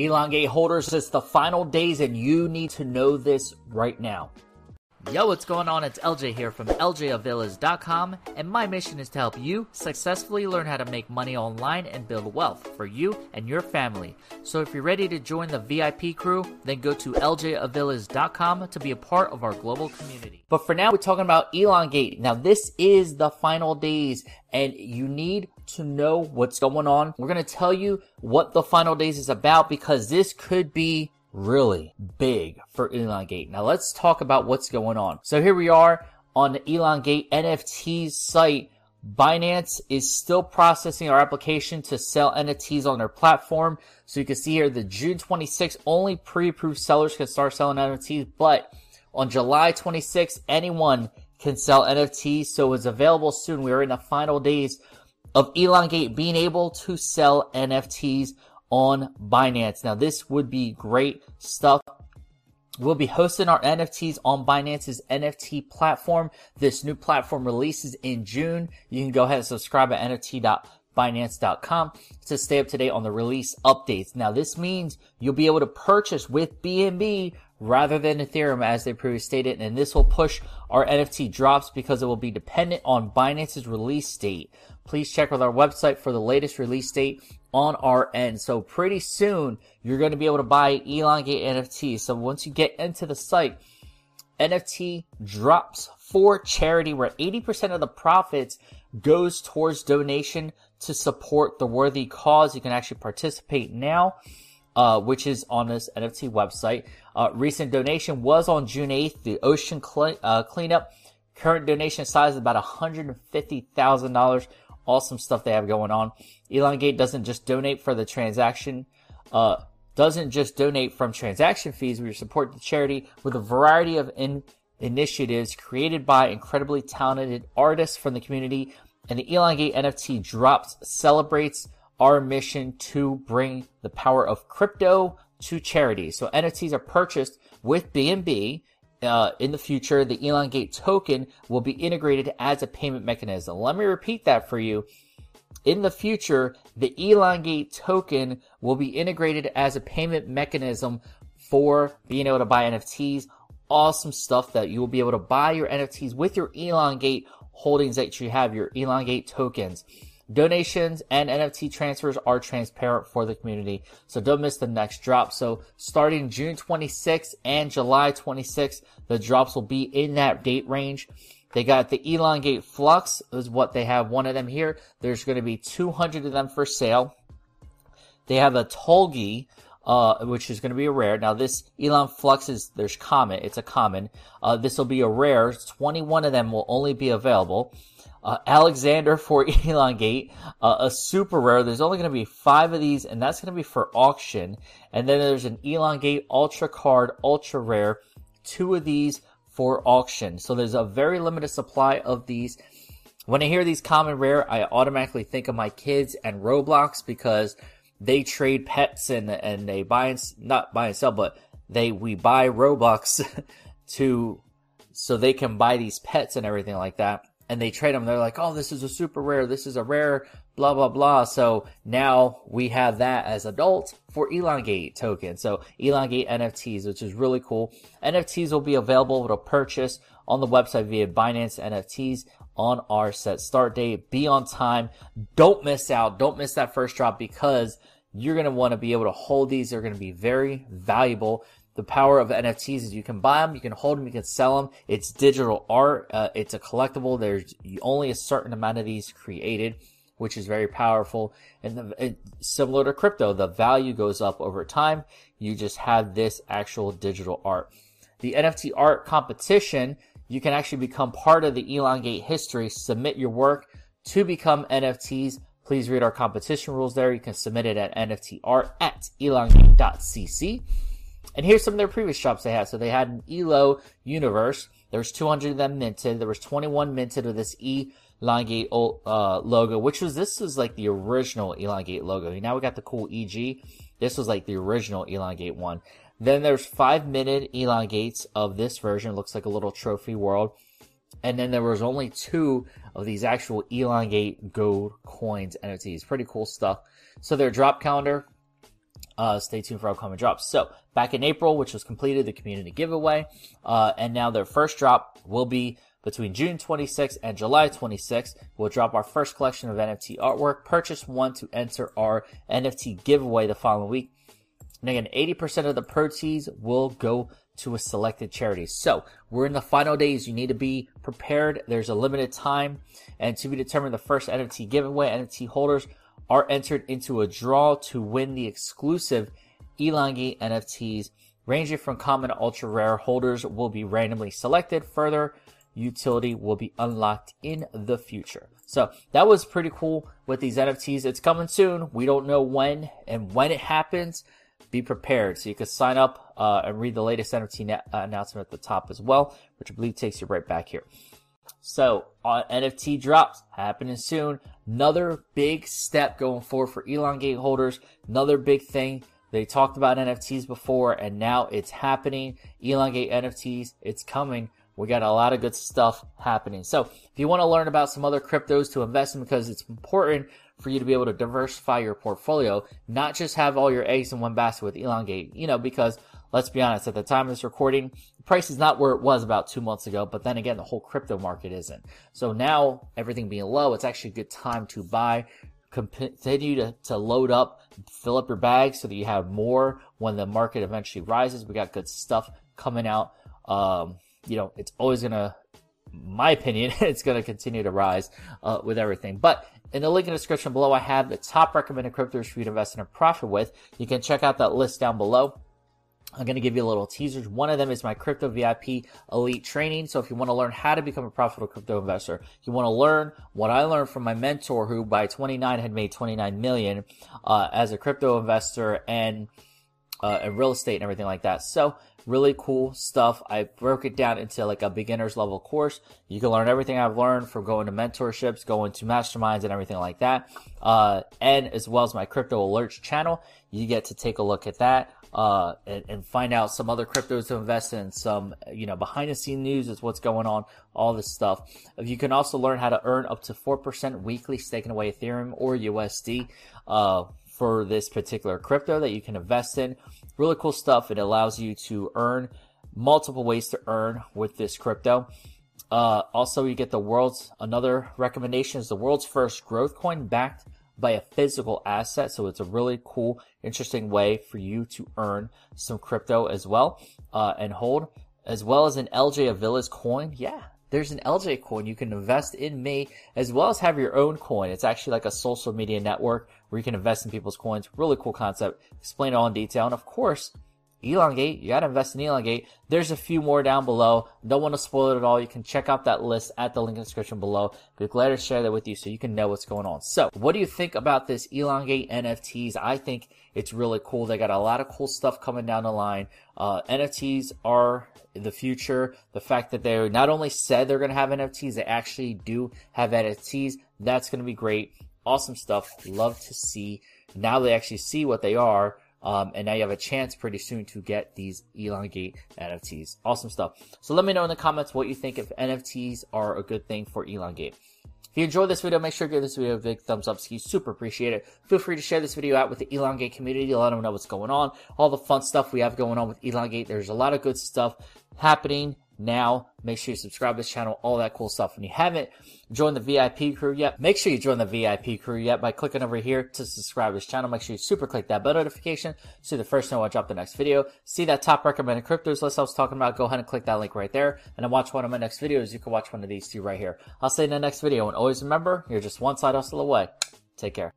Elongate holders, it's the final days and you need to know this right now. Yo, what's going on? It's LJ here from LJAvillas.com, and my mission is to help you successfully learn how to make money online and build wealth for you and your family. So if you're ready to join the VIP crew, then go to LJAvillas.com to be a part of our global community. But for now, we're talking about Elongate. Now, this is the final days, and you need to know what's going on. We're going to tell you what the final days is about because this could be really big for Elongate. Now let's talk about what's going on. So here we are on the Elongate NFTs site. Binance is still processing our application to sell NFTs on their platform. So you can see here the June 26th, only pre-approved sellers can start selling NFTs, but on July 26th, anyone can sell NFTs. So it's available soon. We are in the final days of Elongate being able to sell NFTs on Binance. Now, this would be great stuff. We'll be hosting our NFTs on Binance's NFT platform. This new platform releases in June. You can go ahead and subscribe at nft.binance.com to stay up to date on the release updates. Now, this means you'll be able to purchase with BNB rather than Ethereum as they previously stated, and this will push our NFT drops because it will be dependent on Binance's release date. Please check with our website for the latest release date on our end. So pretty soon you're going to be able to buy Elongate NFT. So once you get into the site, NFT drops for charity where 80% of the profits goes towards donation to support the worthy cause. You can actually participate now, uh, which is on this NFT website. Uh, recent donation was on June 8th, the ocean cle- uh, cleanup. Current donation size is about $150,000 awesome stuff they have going on. Elongate doesn't just donate for the transaction, uh, doesn't just donate from transaction fees. We support the charity with a variety of in- initiatives created by incredibly talented artists from the community. And the Elongate NFT drops celebrates our mission to bring the power of crypto to charity. So NFTs are purchased with BNB uh, in the future, the Elongate token will be integrated as a payment mechanism. Let me repeat that for you. In the future, the Elongate token will be integrated as a payment mechanism for being able to buy NFTs. Awesome stuff that you will be able to buy your NFTs with your Elongate holdings that you have, your Elongate tokens. Donations and NFT transfers are transparent for the community, so don't miss the next drop. So starting June 26th and July 26th, the drops will be in that date range. They got the Elongate Flux is what they have. One of them here. There's going to be 200 of them for sale. They have a Tolgi, uh, which is going to be a rare. Now this Elon Flux is, there's common. It's a common. Uh, this will be a rare. 21 of them will only be available uh, Alexander for Elongate, uh, a super rare. There's only going to be five of these, and that's going to be for auction. And then there's an Elongate Ultra Card, Ultra Rare, two of these for auction. So there's a very limited supply of these. When I hear these common rare, I automatically think of my kids and Roblox because they trade pets and and they buy and not buy and sell, but they we buy Robux to so they can buy these pets and everything like that and they trade them. They're like, oh, this is a super rare. This is a rare, blah, blah, blah. So now we have that as adults for Elongate token. So Elongate NFTs, which is really cool. NFTs will be available to purchase on the website via Binance NFTs on our set start date. Be on time. Don't miss out. Don't miss that first drop because you're going to want to be able to hold these. They're going to be very valuable the power of NFTs is you can buy them, you can hold them, you can sell them. It's digital art. Uh, it's a collectible. There's only a certain amount of these created, which is very powerful. And the, it, similar to crypto, the value goes up over time. You just have this actual digital art. The NFT art competition, you can actually become part of the Elongate history. Submit your work to become NFTs. Please read our competition rules there. You can submit it at nftart at elongate.cc. And here's some of their previous shops they had. So they had an Elo Universe. There was 200 of them minted. There was 21 minted with this Elongate uh, logo, which was this was like the original Elongate logo. Now we got the cool EG. This was like the original Elongate one. Then there's five minute elongates of this version. Looks like a little trophy world. And then there was only two of these actual elongate gold coins NFTs. Pretty cool stuff. So their drop calendar uh, stay tuned for upcoming drops. So back in April, which was completed the community giveaway, uh, and now their first drop will be between June 26th and July 26th. We'll drop our first collection of NFT artwork. Purchase one to enter our NFT giveaway the following week. And again, 80% of the proceeds will go to a selected charity. So we're in the final days. You need to be prepared. There's a limited time and to be determined the first NFT giveaway. NFT holders are entered into a draw to win the exclusive Elongate NFTs ranging from common to ultra rare holders will be randomly selected. Further utility will be unlocked in the future. So that was pretty cool with these NFTs. It's coming soon. We don't know when and when it happens. Be prepared. So you can sign up uh, and read the latest NFT na- announcement at the top as well, which I believe takes you right back here. So uh, NFT drops happening soon. Another big step going forward for Elongate holders. Another big thing. They talked about NFTs before and now it's happening. Elongate NFTs, it's coming. We got a lot of good stuff happening. So if you want to learn about some other cryptos to invest in because it's important for you to be able to diversify your portfolio, not just have all your eggs in one basket with Elongate, you know, because let's be honest, at the time of this recording, the price is not where it was about two months ago, but then again, the whole crypto market isn't. So now everything being low, it's actually a good time to buy. Continue to, to load up, fill up your bag so that you have more when the market eventually rises. We got good stuff coming out. Um, you know, it's always gonna, my opinion, it's gonna continue to rise uh, with everything. But in the link in the description below, I have the top recommended cryptos for you to invest in and profit with. You can check out that list down below. I'm going to give you a little teasers. One of them is my crypto VIP elite training. So if you want to learn how to become a profitable crypto investor, you want to learn what I learned from my mentor who by 29 had made 29 million, uh, as a crypto investor and, uh, and real estate and everything like that. So really cool stuff. I broke it down into like a beginner's level course. You can learn everything I've learned from going to mentorships, going to masterminds and everything like that. Uh, and as well as my crypto alerts channel, you get to take a look at that uh, and, and, find out some other cryptos to invest in, some, you know, behind the scene news is what's going on, all this stuff. You can also learn how to earn up to 4% weekly staking away Ethereum or USD, uh, for this particular crypto that you can invest in. Really cool stuff. It allows you to earn multiple ways to earn with this crypto. Uh, also, you get the world's, another recommendation is the world's first growth coin backed by a physical asset. So it's a really cool, interesting way for you to earn some crypto as well, uh, and hold, as well as an LJ Avila's coin. Yeah. There's an LJ coin. You can invest in me as well as have your own coin. It's actually like a social media network where you can invest in people's coins. Really cool concept. Explain it all in detail. And of course, Elongate. You got to invest in Elongate. There's a few more down below. Don't want to spoil it at all. You can check out that list at the link in the description below. Be glad to share that with you so you can know what's going on. So, what do you think about this Elongate NFTs? I think it's really cool. They got a lot of cool stuff coming down the line. Uh, NFTs are the future. The fact that they not only said they're to have NFTs, they actually do have NFTs. That's to be great. Awesome stuff. Love to see. Now they actually see what they are um, and now you have a chance pretty soon to get these Elongate NFTs. Awesome stuff. So let me know in the comments what you think if NFTs are a good thing for Elongate. If you enjoyed this video, make sure to give this video a big thumbs up. Ski super appreciate it. Feel free to share this video out with the Elongate community. Let them know what's going on. All the fun stuff we have going on with Elongate. There's a lot of good stuff happening now. Make sure you subscribe to this channel, all that cool stuff. When you haven't joined the VIP crew yet, make sure you join the VIP crew yet by clicking over here to subscribe to this channel. Make sure you super click that bell notification so the first time I drop the next video. See that top recommended cryptos list I was talking about? Go ahead and click that link right there. And then watch one of my next videos. You can watch one of these two right here. I'll see you in the next video. And always remember, you're just one side hustle away. Take care.